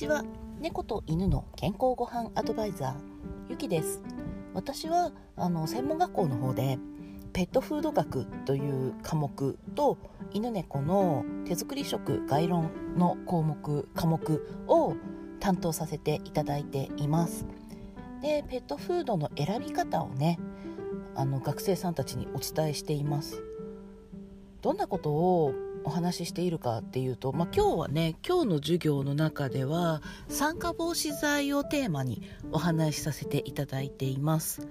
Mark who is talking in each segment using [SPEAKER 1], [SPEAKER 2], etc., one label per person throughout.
[SPEAKER 1] ちは。猫と犬の健康ごはんアドバイザーゆきです。私はあの専門学校の方でペットフード学という科目と犬猫の手作り食概論の項目科目を担当させていただいています。でペットフードの選び方をねあの学生さんたちにお伝えしています。どんなことをお話ししているかっていうと、まあ、今日はね今日の授業の中では酸化防止剤をテーマにお話しさせていただいています。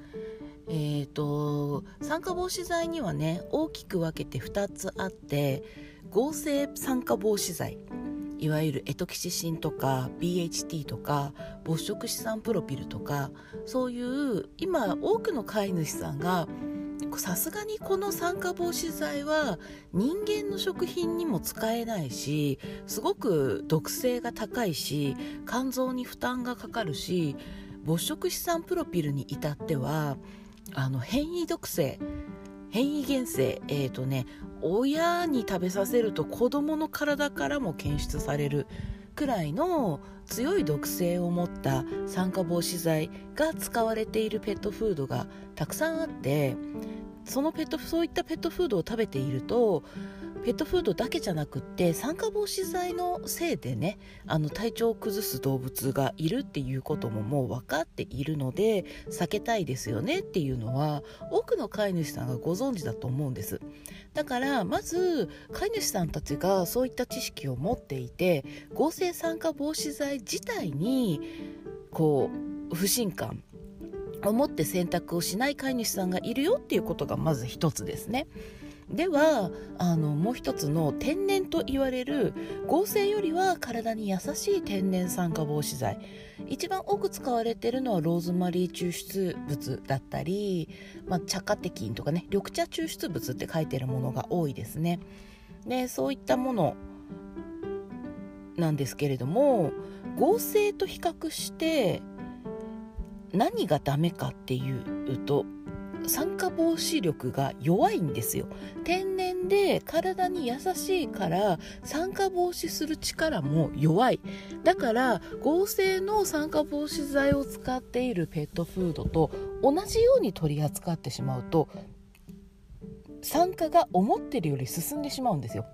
[SPEAKER 1] えーと、酸化防止剤にはね大きく分けて2つあって合成酸化防止剤いわゆるエトキシシンとか BHT とか没色資産プロピルとかそういう今多くの飼い主さんがさすがにこの酸化防止剤は人間の食品にも使えないしすごく毒性が高いし肝臓に負担がかかるし没色資産プロピルに至ってはあの変異毒性変異原性えっ、ー、とね親に食べさせると子供の体からも検出されるくらいの強い毒性を持った酸化防止剤が使われているペットフードがたくさんあってそのペットそういったペットフードを食べているとペットフードだけじゃなくって酸化防止剤のせいでねあの体調を崩す動物がいるっていうことももう分かっているので避けたいですよねっていうのは多くの飼い主さんがご存知だと思うんです。だからまず飼い主さんたちがそういった知識を持っていて合成酸化防止剤自体にこう不信感を持って選択をしない飼い主さんがいるよっていうことがまず一つですね。ではあのもう一つの天然と言われる合成よりは体に優しい天然酸化防止剤一番多く使われているのはローズマリー抽出物だったり、まあ、茶化テキンとかね緑茶抽出物って書いてるものが多いですねでそういったものなんですけれども合成と比較して何がダメかっていうと酸化防止力が弱いんですよ。天然で体に優しいから酸化防止する力も弱い。だから合成の酸化防止剤を使っているペットフードと同じように取り扱ってしまうと酸化が思ってるより進んでしまうんですよ。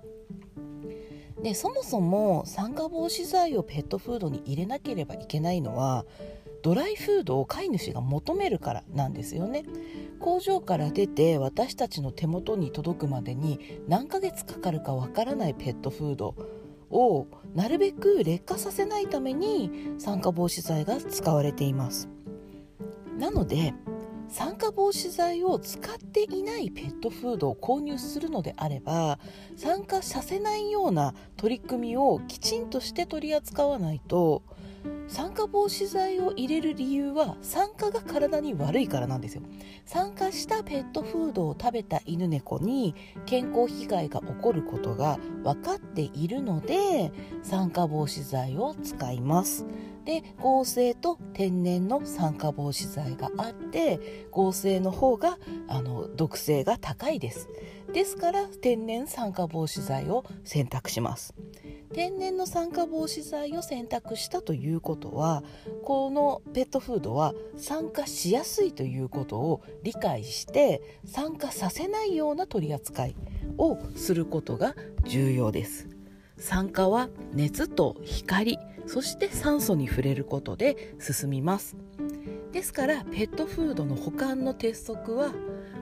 [SPEAKER 1] でそもそも酸化防止剤をペットフードに入れなければいけないのはドライフードを飼い主が求めるからなんですよね。工場から出て私たちの手元に届くまでに何ヶ月かかるかわからないペットフードをなるべく劣化させないために酸化防止剤が使われています。なので酸化防止剤を使っていないペットフードを購入するのであれば酸化させないような取り組みをきちんとして取り扱わないと酸化防止剤を入れる理由は酸化が体に悪いからなんですよ。酸化したペットフードを食べた犬猫に健康被害が起こることが分かっているので酸化防止剤を使います。で合成と天然の酸化防止剤があって合成の方があの毒性が高いです。ですから天然酸化防止剤を選択します。天然の酸化防止剤を選択したということはこのペットフードは酸化しやすいということを理解して酸化させないような取り扱いをすることが重要です。酸化は熱と光そして酸素に触れることで進みます。ですからペットフードの保管の鉄則は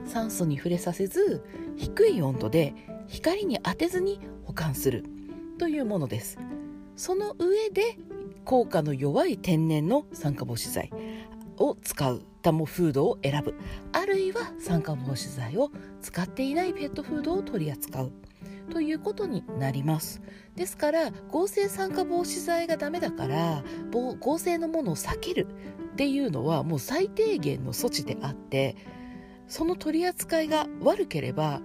[SPEAKER 1] 酸素に触れさせず低い温度で光に当てずに保管する。というものです。その上で効果の弱い天然の酸化防止剤を使う。タモフードを選ぶ。あるいは酸化防止剤を使っていないペットフードを取り扱う。ということになります。ですから合成酸化防止剤がダメだから合成のものを避ける。っていうのはもう最低限の措置であってその取り扱いが悪ければ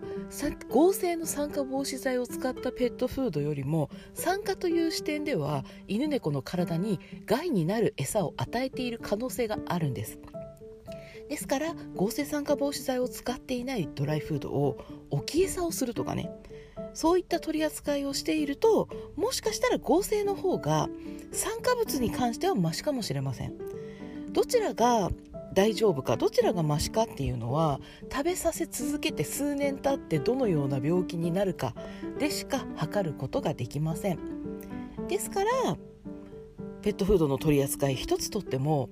[SPEAKER 1] 合成の酸化防止剤を使ったペットフードよりも酸化という視点では犬猫の体に害になる餌を与えている可能性があるんです。ですから合成酸化防止剤を使っていないドライフードを置き餌をするとかね。そういった取り扱いをしているともしかしたら合成の方が酸化物に関してはマシかもしれません。どちらが大丈夫か？どちらがマシかっていうのは食べさせ続けて数年経ってどのような病気になるか？でしか測ることができません。ですからペットフードの取り扱い1つとっても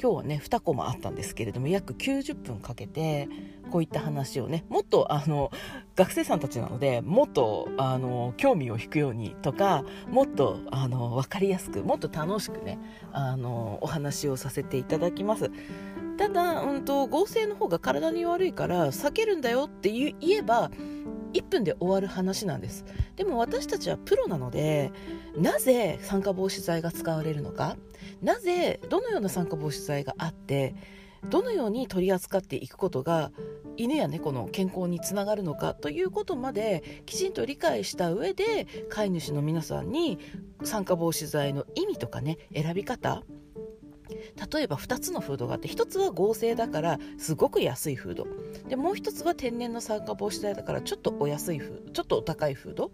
[SPEAKER 1] 今日はね2コマあったんですけれども約90分かけてこういった話をねもっとあの学生さんたちなのでもっとあの興味を引くようにとかもっとあの分かりやすくもっと楽しくねあのお話をさせていただきます。ただ、うんと、合成の方が体に悪いから避けるんだよって言えば1分で終わる話なんですでも私たちはプロなのでなぜ酸化防止剤が使われるのかなぜどのような酸化防止剤があってどのように取り扱っていくことが犬や猫の健康につながるのかということまできちんと理解した上で飼い主の皆さんに酸化防止剤の意味とかね選び方。例えば2つのフードがあって1つは合成だからすごく安いフード。でもう1つは天然の酸化防止剤だからちょっとお安いフードちょっとお高いフード。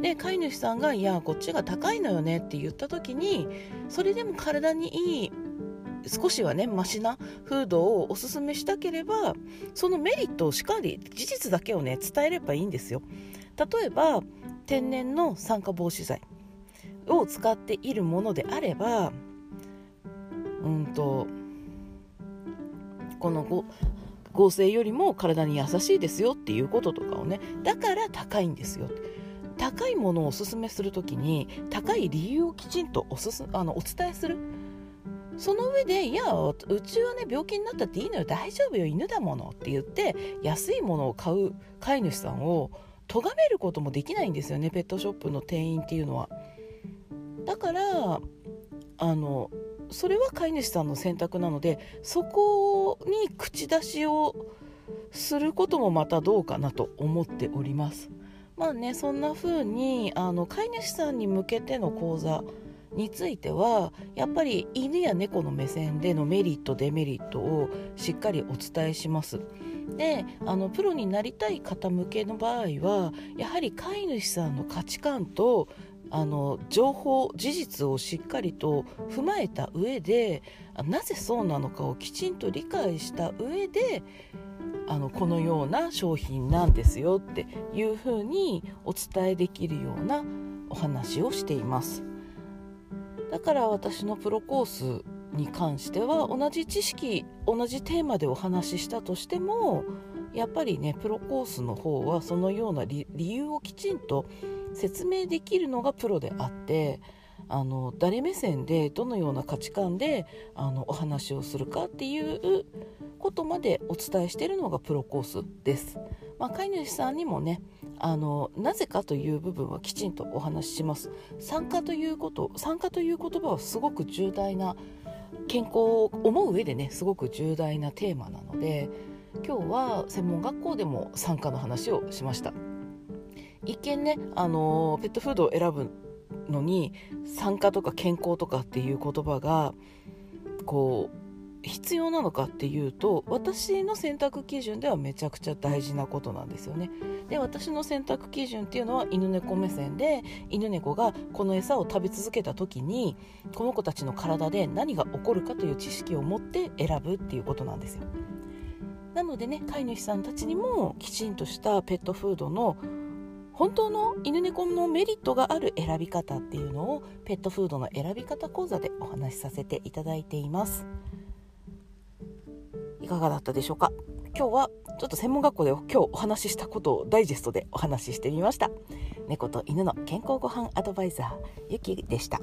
[SPEAKER 1] で飼い主さんが「いやこっちが高いのよね」って言った時にそれでも体にいい少しはねマシなフードをおすすめしたければそのメリットをしっかり事実だけをね伝えればいいんですよ。例えば天然の酸化防止剤を使っているものであればうんとこの合成よりも体に優しいですよっていうこととかをねだから高いんですよ。高いものをおすすめする時に高い理由をきちんとおすすあのお伝えする。その上で「いやうちはね病気になったっていいのよ大丈夫よ犬だもの」って言って安いものを買う飼い主さんを咎めることもできないんですよねペットショップの店員っていうのは。だからあのそれは飼い主さんの選択なのでそこに口出しをすることもまたどうかなと思っております。まあねそんな風にあの飼い主さんに向けての講座についてはやっぱり犬や猫の目線でのメリットデメリットをしっかりお伝えします。であのプロになりたい方向けの場合はやはり飼い主さんの価値観とあの情報事実をしっかりと踏まえた上でなぜそうなのかをきちんと理解した上であのこのような商品なんですよっていうふうにお伝えできるようなお話をしていますだから私のプロコースに関しては同じ知識同じテーマでお話ししたとしてもやっぱりねプロコースの方はそのような理由をきちんと説明できるのがプロであってあの誰目線でどのような価値観であのお話をするかっていうことまでお伝えしているのがプロコースです。まあ、飼い主さんにもねあのなぜかという部分はきちんとお話しします。参加ということ参加という言葉はすごく重大な健康を思う上でねすごく重大なテーマなので今日は専門学校でも参加の話をしました。一見ね、あのペットフードを選ぶのに酸化とか健康とかっていう言葉がこう必要なのかっていうと私の選択基準ではめちゃくちゃ大事なことなんですよね。で私の選択基準っていうのは犬猫目線で犬猫がこの餌を食べ続けた時にこの子たちの体で何が起こるかという知識を持って選ぶっていうことなんですよ。なのでね飼い主さんたちにもきちんとしたペットフードの本当の犬猫のメリットがある選び方っていうのをペットフードの選び方講座でお話しさせていただいていますいかがだったでしょうか？今日はちょっと専門学校で今日お話ししたことをダイジェストでお話ししてみました。猫と犬の健康ごはんアドバイザーゆきでした。